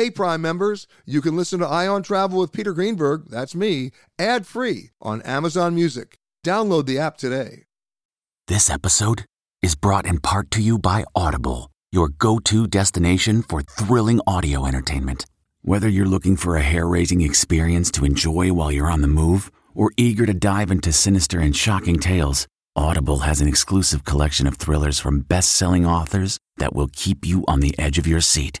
Hey, Prime members, you can listen to Eye on Travel with Peter Greenberg, that's me, ad free on Amazon Music. Download the app today. This episode is brought in part to you by Audible, your go to destination for thrilling audio entertainment. Whether you're looking for a hair raising experience to enjoy while you're on the move or eager to dive into sinister and shocking tales, Audible has an exclusive collection of thrillers from best selling authors that will keep you on the edge of your seat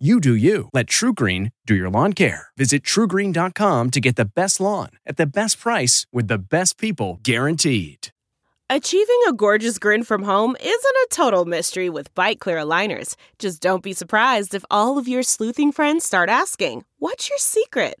You do you. Let TruGreen do your lawn care. Visit trugreen.com to get the best lawn at the best price with the best people guaranteed. Achieving a gorgeous grin from home isn't a total mystery with Byte Clear aligners. Just don't be surprised if all of your sleuthing friends start asking, What's your secret?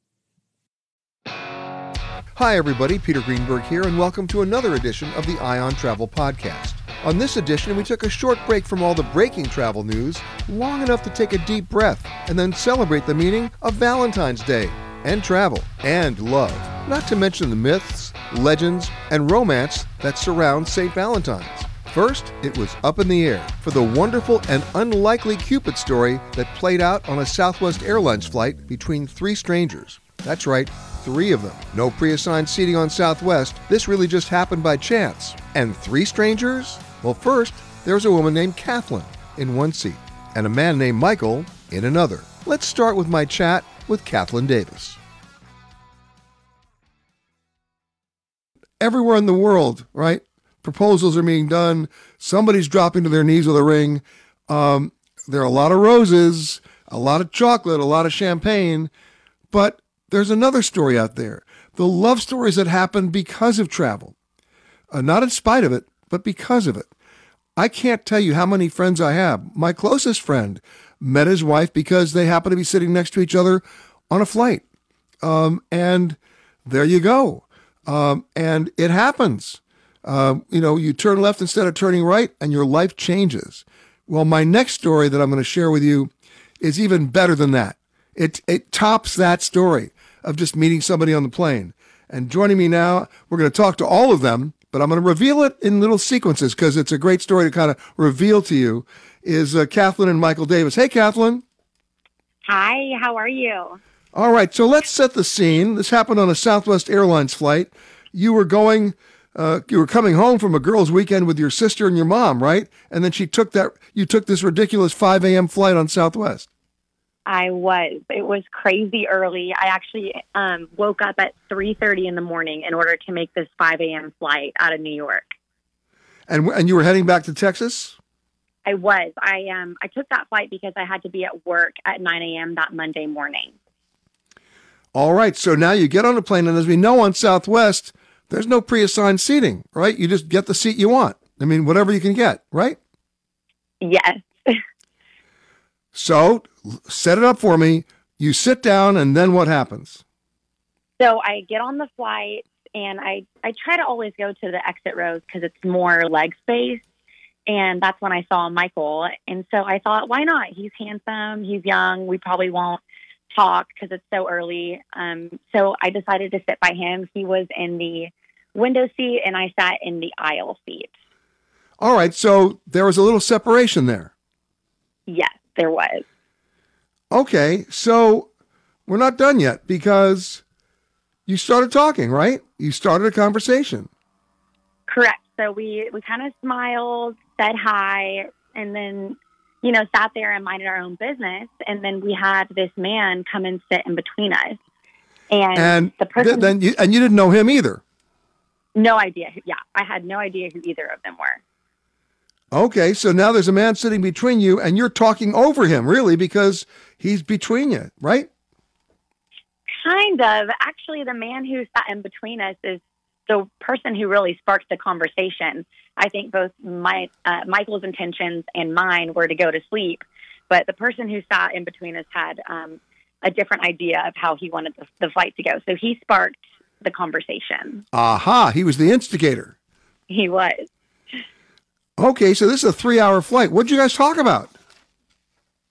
Hi, everybody. Peter Greenberg here, and welcome to another edition of the Eye on Travel Podcast. On this edition, we took a short break from all the breaking travel news, long enough to take a deep breath and then celebrate the meaning of Valentine's Day and travel and love, not to mention the myths, legends, and romance that surround St. Valentine's. First, it was up in the air for the wonderful and unlikely Cupid story that played out on a Southwest Airlines flight between three strangers. That's right, three of them. No pre assigned seating on Southwest. This really just happened by chance. And three strangers? Well, first, there was a woman named Kathleen in one seat and a man named Michael in another. Let's start with my chat with Kathleen Davis. Everywhere in the world, right? Proposals are being done. Somebody's dropping to their knees with a ring. Um, there are a lot of roses, a lot of chocolate, a lot of champagne, but there's another story out there the love stories that happen because of travel. Uh, not in spite of it, but because of it. I can't tell you how many friends I have. My closest friend met his wife because they happened to be sitting next to each other on a flight. Um, and there you go. Um, and it happens. Um, you know, you turn left instead of turning right, and your life changes. Well, my next story that I'm going to share with you is even better than that. It, it tops that story of just meeting somebody on the plane. And joining me now, we're going to talk to all of them but I'm going to reveal it in little sequences because it's a great story to kind of reveal to you. Is uh, Kathleen and Michael Davis? Hey, Kathleen. Hi, how are you? All right, so let's set the scene. This happened on a Southwest Airlines flight. You were going, uh, you were coming home from a girls' weekend with your sister and your mom, right? And then she took that. You took this ridiculous 5 a.m. flight on Southwest. I was. It was crazy early. I actually um, woke up at 3:30 in the morning in order to make this 5 a.m. flight out of New York. And and you were heading back to Texas. I was. I um I took that flight because I had to be at work at 9 a.m. that Monday morning. All right. So now you get on a plane, and as we know on Southwest, there's no pre-assigned seating, right? You just get the seat you want. I mean, whatever you can get, right? Yes. So set it up for me. You sit down, and then what happens? So I get on the flight, and I I try to always go to the exit rows because it's more leg space. And that's when I saw Michael. And so I thought, why not? He's handsome. He's young. We probably won't talk because it's so early. Um, so I decided to sit by him. He was in the window seat, and I sat in the aisle seat. All right. So there was a little separation there. Yes, there was. Okay. So we're not done yet because you started talking, right? You started a conversation. Correct. So we we kind of smiled, said hi, and then you know sat there and minded our own business. And then we had this man come and sit in between us, and, And the person th- then you, and you didn't know him either. no idea. Who, yeah, I had no idea who either of them were. Okay, so now there's a man sitting between you, and you're talking over him, really, because he's between you, right? Kind of. Actually, the man who sat in between us is the person who really sparked the conversation. I think both my uh, Michael's intentions and mine were to go to sleep, but the person who sat in between us had um, a different idea of how he wanted the, the flight to go. So he sparked the conversation. Aha, he was the instigator. He was. Okay, so this is a three-hour flight. What'd you guys talk about?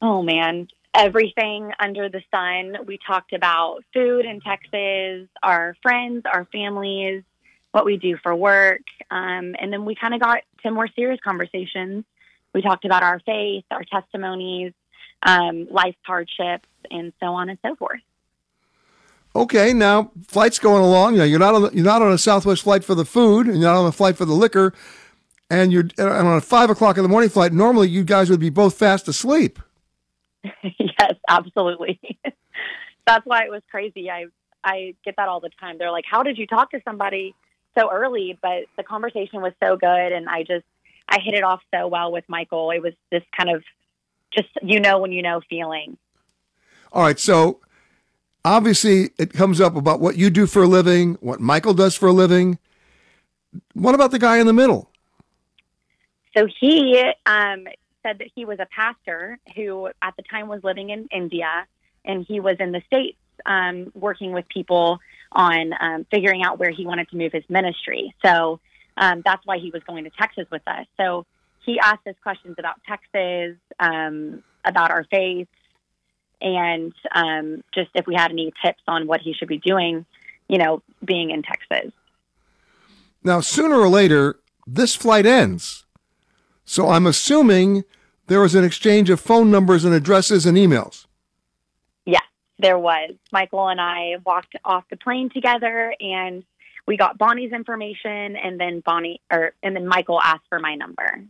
Oh man, everything under the sun. We talked about food in Texas, our friends, our families, what we do for work, um, and then we kind of got to more serious conversations. We talked about our faith, our testimonies, um, life's hardships, and so on and so forth. Okay, now flight's going along. Know, you're not on the, you're not on a Southwest flight for the food, and you're not on a flight for the liquor, and you're and on a five o'clock in the morning flight. Normally, you guys would be both fast asleep. yes, absolutely. That's why it was crazy. I I get that all the time. They're like, "How did you talk to somebody so early?" But the conversation was so good, and I just I hit it off so well with Michael. It was this kind of just you know when you know feeling. All right, so obviously it comes up about what you do for a living, what Michael does for a living. What about the guy in the middle? So he um, said that he was a pastor who at the time was living in India, and he was in the states um, working with people on um, figuring out where he wanted to move his ministry. So um, that's why he was going to Texas with us. So he asked us questions about Texas, um, about our faith, and um, just if we had any tips on what he should be doing, you know, being in Texas. Now, sooner or later, this flight ends. So I'm assuming there was an exchange of phone numbers and addresses and emails. Yes, there was. Michael and I walked off the plane together and we got Bonnie's information and then Bonnie or and then Michael asked for my number.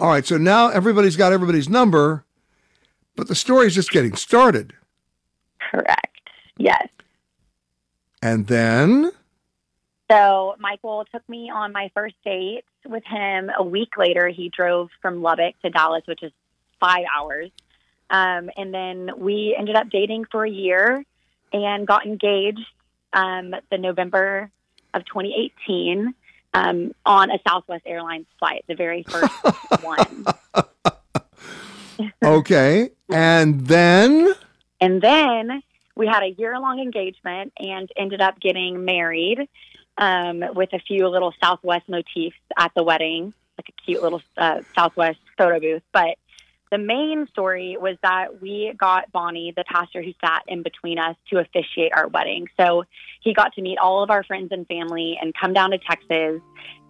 All right, so now everybody's got everybody's number, but the story's just getting started. Correct. Yes. And then So Michael took me on my first date with him. A week later, he drove from Lubbock to Dallas, which is five hours. Um, and then we ended up dating for a year and got engaged um, the November of 2018 um, on a Southwest Airlines flight, the very first one. okay, and then And then we had a year long engagement and ended up getting married um, with a few little Southwest motifs at the wedding, like a cute little uh, Southwest photo booth. But the main story was that we got Bonnie, the pastor who sat in between us, to officiate our wedding. So he got to meet all of our friends and family and come down to Texas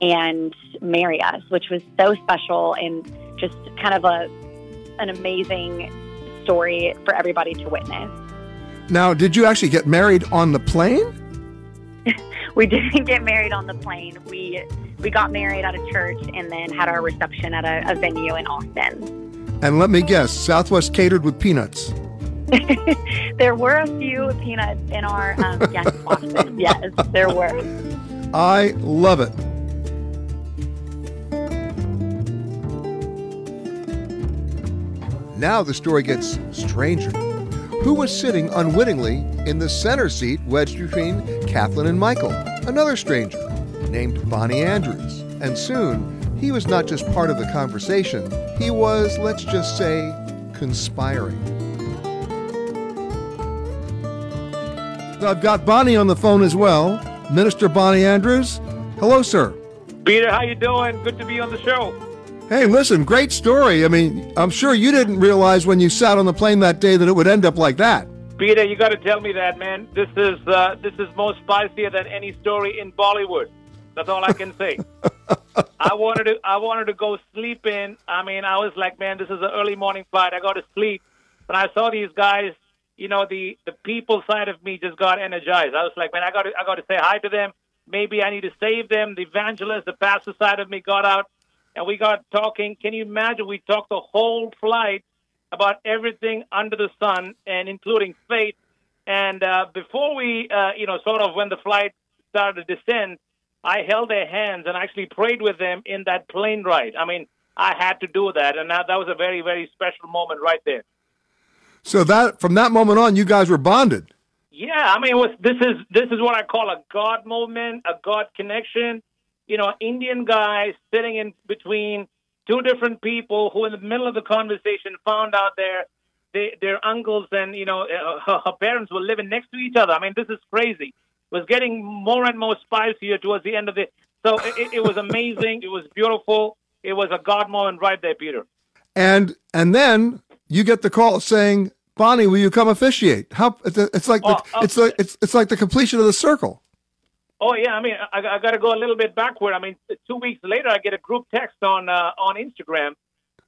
and marry us, which was so special and just kind of a an amazing story for everybody to witness. Now, did you actually get married on the plane? we didn't get married on the plane. We we got married at a church and then had our reception at a, a venue in Austin. And let me guess, Southwest catered with peanuts. there were a few peanuts in our um, guest boxes. Yes, there were. I love it. Now the story gets stranger. Who was sitting unwittingly in the center seat wedged between Kathleen and Michael? Another stranger named Bonnie Andrews. And soon, he was not just part of the conversation, he was, let's just say, conspiring. I've got Bonnie on the phone as well. Minister Bonnie Andrews. Hello, sir. Peter, how you doing? Good to be on the show. Hey, listen, great story. I mean, I'm sure you didn't realize when you sat on the plane that day that it would end up like that. Peter, you got to tell me that, man. This is uh, this is more spicier than any story in Bollywood. That's all I can say. I wanted to I wanted to go sleep in. I mean, I was like, man, this is an early morning flight. I got to sleep. But I saw these guys, you know, the the people side of me just got energized. I was like, man, I got to I got to say hi to them. Maybe I need to save them. The evangelist, the pastor side of me got out and we got talking. Can you imagine? We talked the whole flight about everything under the sun, and including faith. And uh, before we, uh, you know, sort of when the flight started to descend, I held their hands and actually prayed with them in that plane ride. I mean, I had to do that, and that, that was a very, very special moment right there. So that from that moment on, you guys were bonded. Yeah, I mean, it was this is this is what I call a God moment, a God connection you know, Indian guy sitting in between two different people who, in the middle of the conversation, found out their they, their uncles and you know uh, her, her, parents were living next to each other. I mean, this is crazy. It was getting more and more spicier towards the end of it. So it, it was amazing. It was beautiful. It was a God moment right there, Peter. And and then you get the call saying, "Bonnie, will you come officiate?" How it's like the, oh, it's like it's it's like the completion of the circle. Oh yeah, I mean, I, I got to go a little bit backward. I mean, two weeks later, I get a group text on uh, on Instagram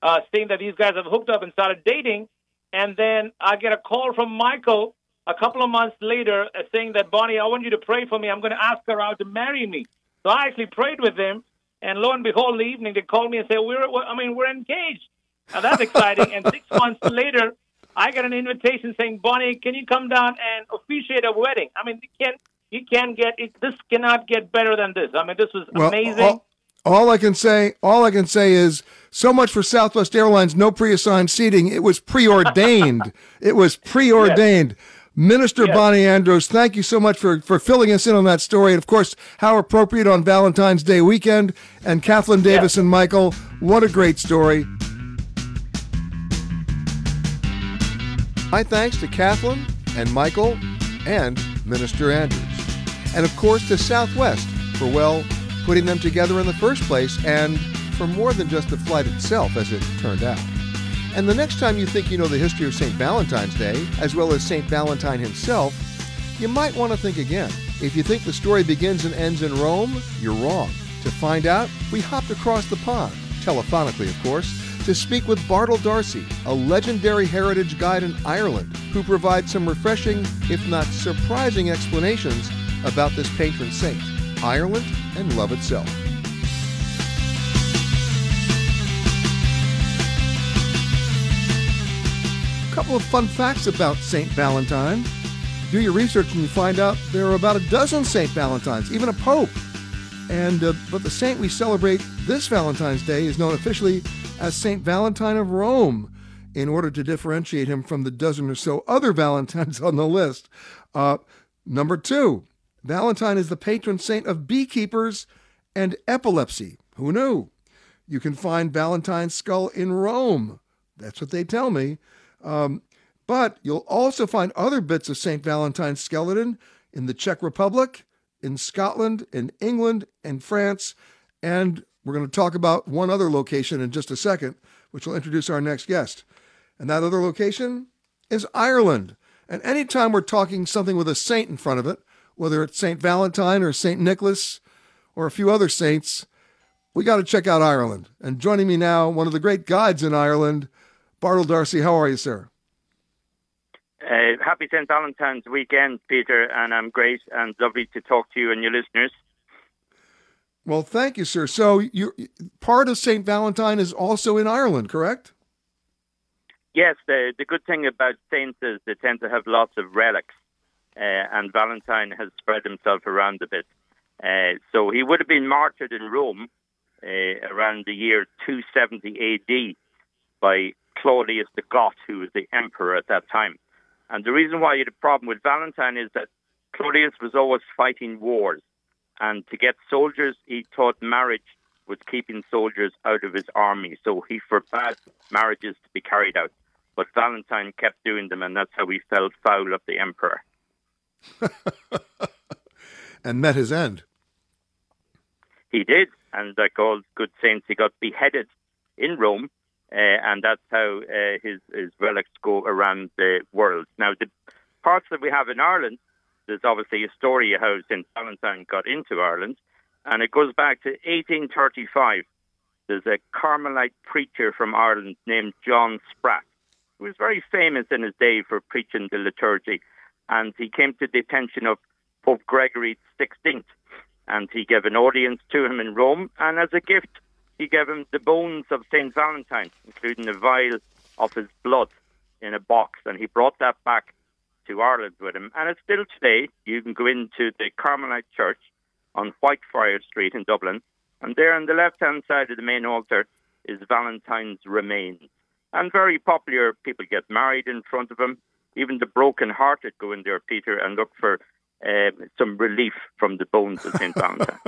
uh, saying that these guys have hooked up and started dating, and then I get a call from Michael a couple of months later uh, saying that Bonnie, I want you to pray for me. I'm going to ask her out to marry me. So I actually prayed with them, and lo and behold, in the evening they called me and said, "We're, I mean, we're engaged." Now that's exciting. and six months later, I got an invitation saying, "Bonnie, can you come down and officiate a wedding?" I mean, can't you can't get it. This cannot get better than this. I mean, this was well, amazing. All, all, I can say, all I can say is so much for Southwest Airlines. No pre-assigned seating. It was preordained. it was preordained. Yes. Minister yes. Bonnie Andrews, thank you so much for, for filling us in on that story. And of course, how appropriate on Valentine's Day weekend. And Kathleen Davis yes. and Michael, what a great story. My thanks to Kathleen and Michael and Minister Andrews and of course to Southwest for, well, putting them together in the first place and for more than just the flight itself, as it turned out. And the next time you think you know the history of St. Valentine's Day, as well as St. Valentine himself, you might want to think again. If you think the story begins and ends in Rome, you're wrong. To find out, we hopped across the pond, telephonically of course, to speak with Bartle D'Arcy, a legendary heritage guide in Ireland, who provides some refreshing, if not surprising, explanations about this patron saint, Ireland, and love itself. A couple of fun facts about St. Valentine. Do your research and you find out there are about a dozen St. Valentines, even a pope. And uh, but the saint we celebrate this Valentine's Day is known officially as Saint Valentine of Rome, in order to differentiate him from the dozen or so other Valentines on the list. Uh, number two, Valentine is the patron saint of beekeepers and epilepsy. Who knew? You can find Valentine's skull in Rome. That's what they tell me. Um, but you'll also find other bits of St. Valentine's skeleton in the Czech Republic, in Scotland, in England, and France, and We're going to talk about one other location in just a second, which will introduce our next guest. And that other location is Ireland. And anytime we're talking something with a saint in front of it, whether it's St. Valentine or St. Nicholas or a few other saints, we got to check out Ireland. And joining me now, one of the great guides in Ireland, Bartle D'Arcy. How are you, sir? Uh, happy St. Valentine's weekend, Peter, and I'm great and lovely to talk to you and your listeners. Well, thank you, sir. So, you part of St. Valentine is also in Ireland, correct? Yes, the, the good thing about saints is they tend to have lots of relics, uh, and Valentine has spread himself around a bit. Uh, so he would have been martyred in Rome uh, around the year 270 AD by Claudius the Goth, who was the emperor at that time. And the reason why you had a problem with Valentine is that Claudius was always fighting wars. And to get soldiers, he thought marriage was keeping soldiers out of his army. So he forbade marriages to be carried out. But Valentine kept doing them, and that's how he fell foul of the emperor. and met his end. He did, and like all good saints, he got beheaded in Rome, uh, and that's how uh, his his relics go around the world. Now, the parts that we have in Ireland, there's obviously a story of how St. Valentine got into Ireland, and it goes back to 1835. There's a Carmelite preacher from Ireland named John Spratt, who was very famous in his day for preaching the liturgy, and he came to the attention of Pope Gregory XVI, and he gave an audience to him in Rome, and as a gift, he gave him the bones of Saint Valentine, including a vial of his blood in a box, and he brought that back to Ireland with him. And it's still today. You can go into the Carmelite Church on Whitefriars Street in Dublin, and there on the left-hand side of the main altar is Valentine's remains. And very popular. People get married in front of him. Even the broken-hearted go in there, Peter, and look for uh, some relief from the bones of St. Valentine.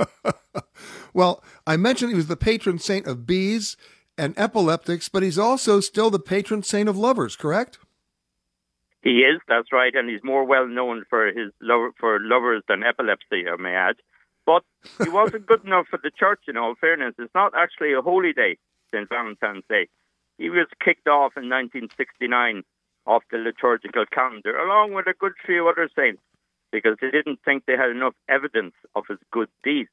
well, I mentioned he was the patron saint of bees and epileptics, but he's also still the patron saint of lovers, correct? He is, that's right, and he's more well known for his lo- for lovers than epilepsy, I may add. But he wasn't good enough for the church, in all fairness. It's not actually a holy day, St. Valentine's Day. He was kicked off in 1969 off the liturgical calendar, along with a good few other saints because they didn't think they had enough evidence of his good deeds.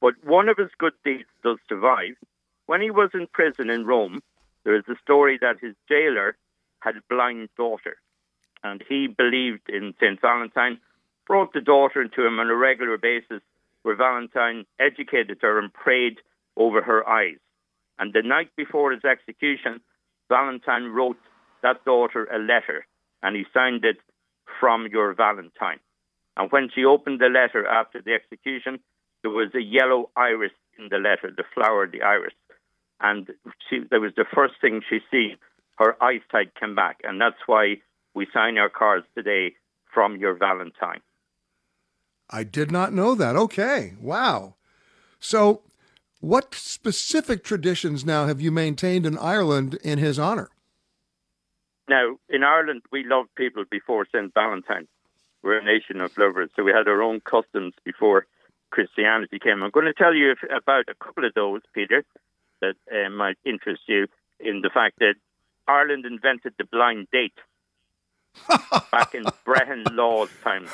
But one of his good deeds does survive. When he was in prison in Rome, there is a story that his jailer had a blind daughter, and he believed in St. Valentine, brought the daughter to him on a regular basis, where Valentine educated her and prayed over her eyes. And the night before his execution, Valentine wrote that daughter a letter, and he signed it from your Valentine. And when she opened the letter after the execution, there was a yellow iris in the letter, the flower, the iris. And she, that was the first thing she seen. Her eyesight came back. And that's why we sign our cards today from your Valentine. I did not know that. Okay. Wow. So, what specific traditions now have you maintained in Ireland in his honor? Now, in Ireland, we loved people before St. Valentine. We're a nation of lovers, so we had our own customs before Christianity came. I'm going to tell you about a couple of those, Peter, that uh, might interest you in the fact that Ireland invented the blind date back in Brehon Law's time.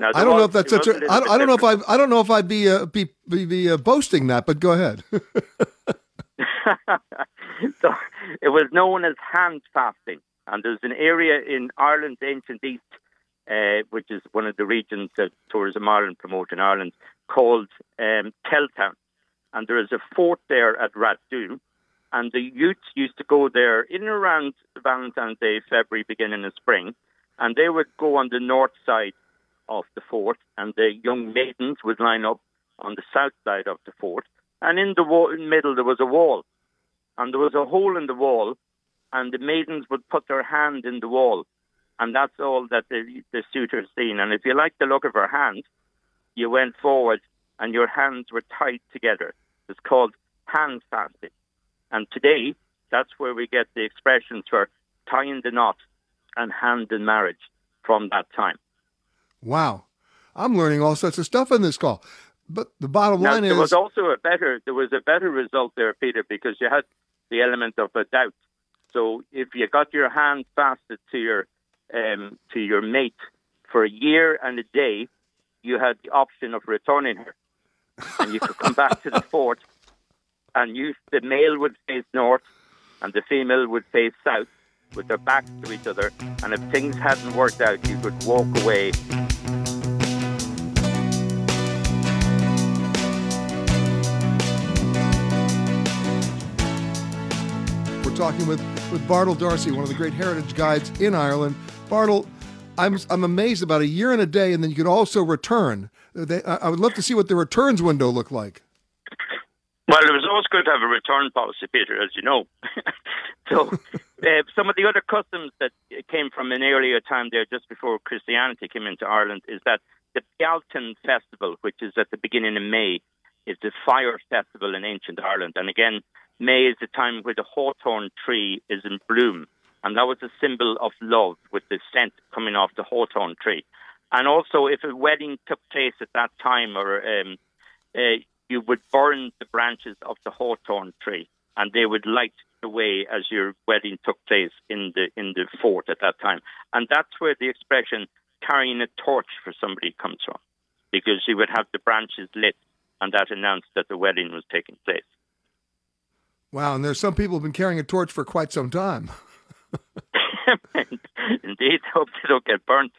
Now, I don't was, know if that's such a. I, I don't know if I. I don't know if I'd be uh, be be, be uh, boasting that, but go ahead. so it was known as hand fasting, and there's an area in Ireland's ancient east uh, which is one of the regions that Tourism Ireland promote in Ireland, called um, Teltown. And there is a fort there at Rathdown. And the youths used to go there in around Valentine's Day, February, beginning of spring. And they would go on the north side of the fort, and the young maidens would line up on the south side of the fort. And in the wall, in middle, there was a wall. And there was a hole in the wall, and the maidens would put their hand in the wall and that's all that the, the suitor's seen. And if you liked the look of her hand, you went forward and your hands were tied together. It's called hand fasting. And today, that's where we get the expressions for tying the knot and hand in marriage from that time. Wow. I'm learning all sorts of stuff in this call. But the bottom now, line there is there was also a better there was a better result there, Peter, because you had the element of a doubt. So if you got your hand fasted to your um, to your mate for a year and a day, you had the option of returning her, and you could come back to the fort, and you the male would face north, and the female would face south, with their backs to each other. And if things hadn't worked out, you could walk away talking with, with Bartle D'Arcy, one of the great heritage guides in Ireland. Bartle, I'm, I'm amazed about a year and a day, and then you could also return. They, I would love to see what the returns window looked like. Well, it was always good to have a return policy, Peter, as you know. so, uh, some of the other customs that came from an earlier time there, just before Christianity came into Ireland, is that the Bealtaine Festival, which is at the beginning of May, is the fire festival in ancient Ireland. And again, May is the time where the hawthorn tree is in bloom. And that was a symbol of love with the scent coming off the hawthorn tree. And also, if a wedding took place at that time, or um, uh, you would burn the branches of the hawthorn tree, and they would light the way as your wedding took place in the in the fort at that time. And that's where the expression "carrying a torch" for somebody comes from, because you would have the branches lit, and that announced that the wedding was taking place. Wow, and there's some people who've been carrying a torch for quite some time. Indeed, hope they don't get burnt.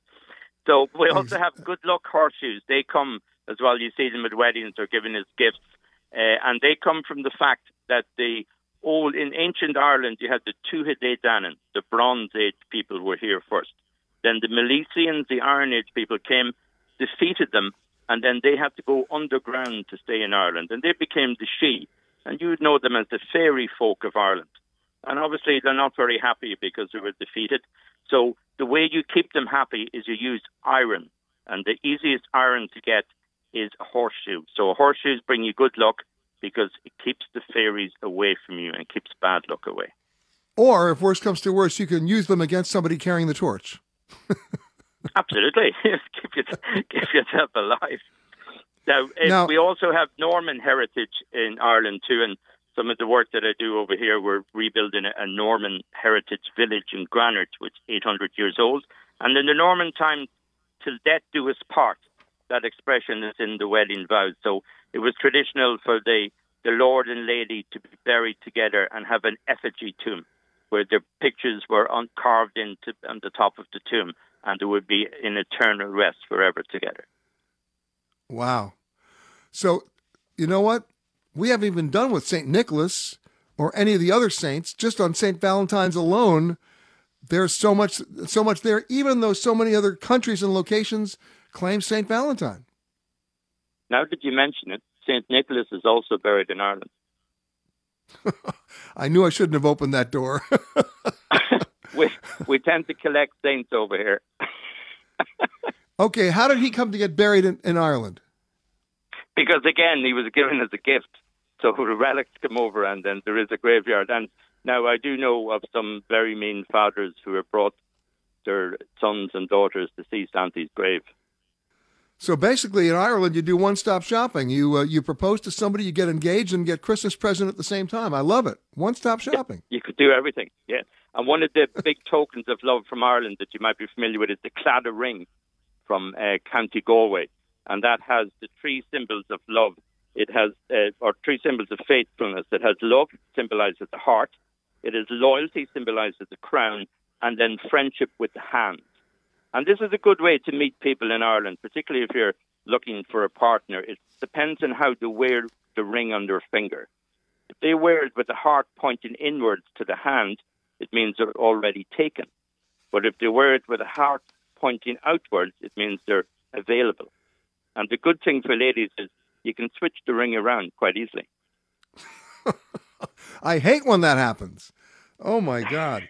So we also have good luck horseshoes. They come as well. You see them at weddings or given as gifts, uh, and they come from the fact that the old in ancient Ireland you had the Tuatha Danann, the Bronze Age people were here first. Then the Milesians, the Iron Age people came, defeated them, and then they had to go underground to stay in Ireland, and they became the Sídhe, and you would know them as the fairy folk of Ireland. And obviously, they're not very happy because they were defeated. So the way you keep them happy is you use iron, and the easiest iron to get is a horseshoe. So horseshoes bring you good luck because it keeps the fairies away from you and keeps bad luck away. Or if worse comes to worse, you can use them against somebody carrying the torch. Absolutely, keep, your, keep yourself alive. Now, eh, Now- we also have Norman heritage in Ireland too, and some of the work that I do over here, we're rebuilding a, Norman heritage village in Granard, which is 800 years old. And in the Norman time, till death do us part, that expression is in the wedding vows. So it was traditional for the, the Lord and Lady to be buried together and have an effigy tomb, where their pictures were carved into on the top of the tomb, and they would be in eternal rest forever together. Wow. So, you know what? We haven't even done with St. Nicholas or any of the other saints. Just on St. Valentine's alone, there's so much so much there, even though so many other countries and locations claim St. Valentine. Now that you mention it, St. Nicholas is also buried in Ireland. I knew I shouldn't have opened that door. We, we tend to collect saints over here. okay, how did he come to get buried in, in Ireland? Because again, he was given as a gift. So the relics come over, and then there is a graveyard. And now I do know of some very mean fathers who have brought their sons and daughters to see Santi's grave. So basically, in Ireland, you do one-stop shopping. You uh, you propose to somebody, you get engaged, and get Christmas present at the same time. I love it. One-stop shopping. You could do everything, yeah. And one of the big tokens of love from Ireland that you might be familiar with is the Claddagh Ring from uh, County Galway, and that has the three symbols of love. It has, uh, or three symbols of faithfulness. It has love, symbolized as the heart. It is loyalty, symbolized as the crown, and then friendship with the hand. And this is a good way to meet people in Ireland, particularly if you're looking for a partner. It depends on how they wear the ring on their finger. If they wear it with the heart pointing inwards to the hand, it means they're already taken. But if they wear it with a heart pointing outwards, it means they're available. And the good thing for ladies is you can switch the ring around quite easily. I hate when that happens. Oh my God.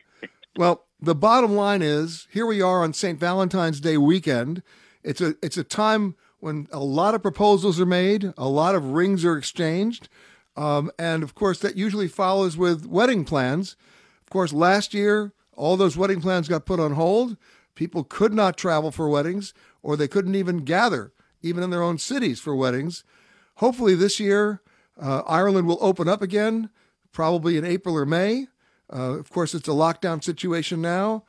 Well, the bottom line is here we are on St. Valentine's Day weekend. It's a it's a time when a lot of proposals are made, a lot of rings are exchanged, um, and of course that usually follows with wedding plans. Of course, last year all those wedding plans got put on hold. People could not travel for weddings, or they couldn't even gather, even in their own cities, for weddings. hopefully this year, uh, Ireland will open up again, probably in April or May. Uh, of course, it's a lockdown situation now,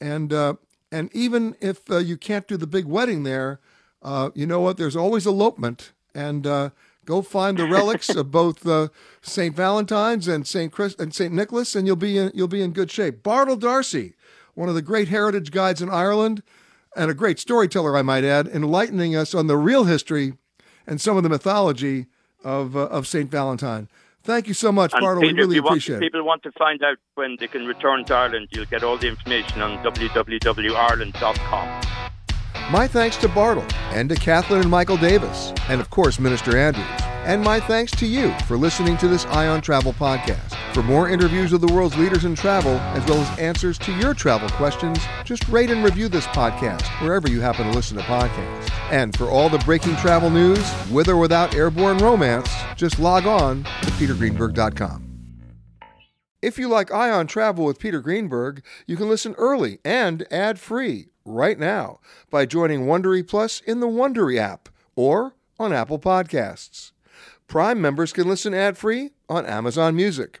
and uh, and even if uh, you can't do the big wedding there, uh, you know what? There's always elopement, and uh, go find the relics of both Saint Valentine's and Saint Chris and Saint Nicholas, and you'll be in, you'll be in good shape. Bartle D'Arcy, one of the great heritage guides in Ireland, and a great storyteller, I might add, enlightening us on the real history and some of the mythology of uh, of Saint Valentine. Thank you so much, and Bartle. Peter, we really want, appreciate if it. people want to find out when they can return to Ireland, you'll get all the information on www.ireland.com. My thanks to Bartle and to Kathleen and Michael Davis, and of course, Minister Andrews. And my thanks to you for listening to this Eye on Travel podcast. For more interviews with the world's leaders in travel, as well as answers to your travel questions, just rate and review this podcast wherever you happen to listen to podcasts. And for all the breaking travel news, with or without airborne romance, just log on to petergreenberg.com. If you like Eye on Travel with Peter Greenberg, you can listen early and ad-free right now by joining Wondery Plus in the Wondery app or on Apple Podcasts. Prime members can listen ad-free on Amazon Music.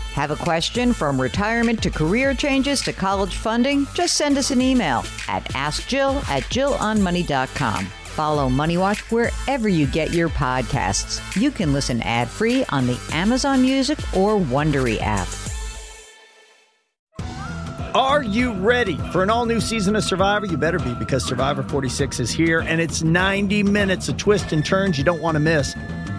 Have a question from retirement to career changes to college funding? Just send us an email at askjill at jillonmoney.com. Follow Money Watch wherever you get your podcasts. You can listen ad-free on the Amazon Music or Wondery app. Are you ready for an all new season of Survivor? You better be because Survivor 46 is here and it's 90 minutes of twists and turns you don't want to miss.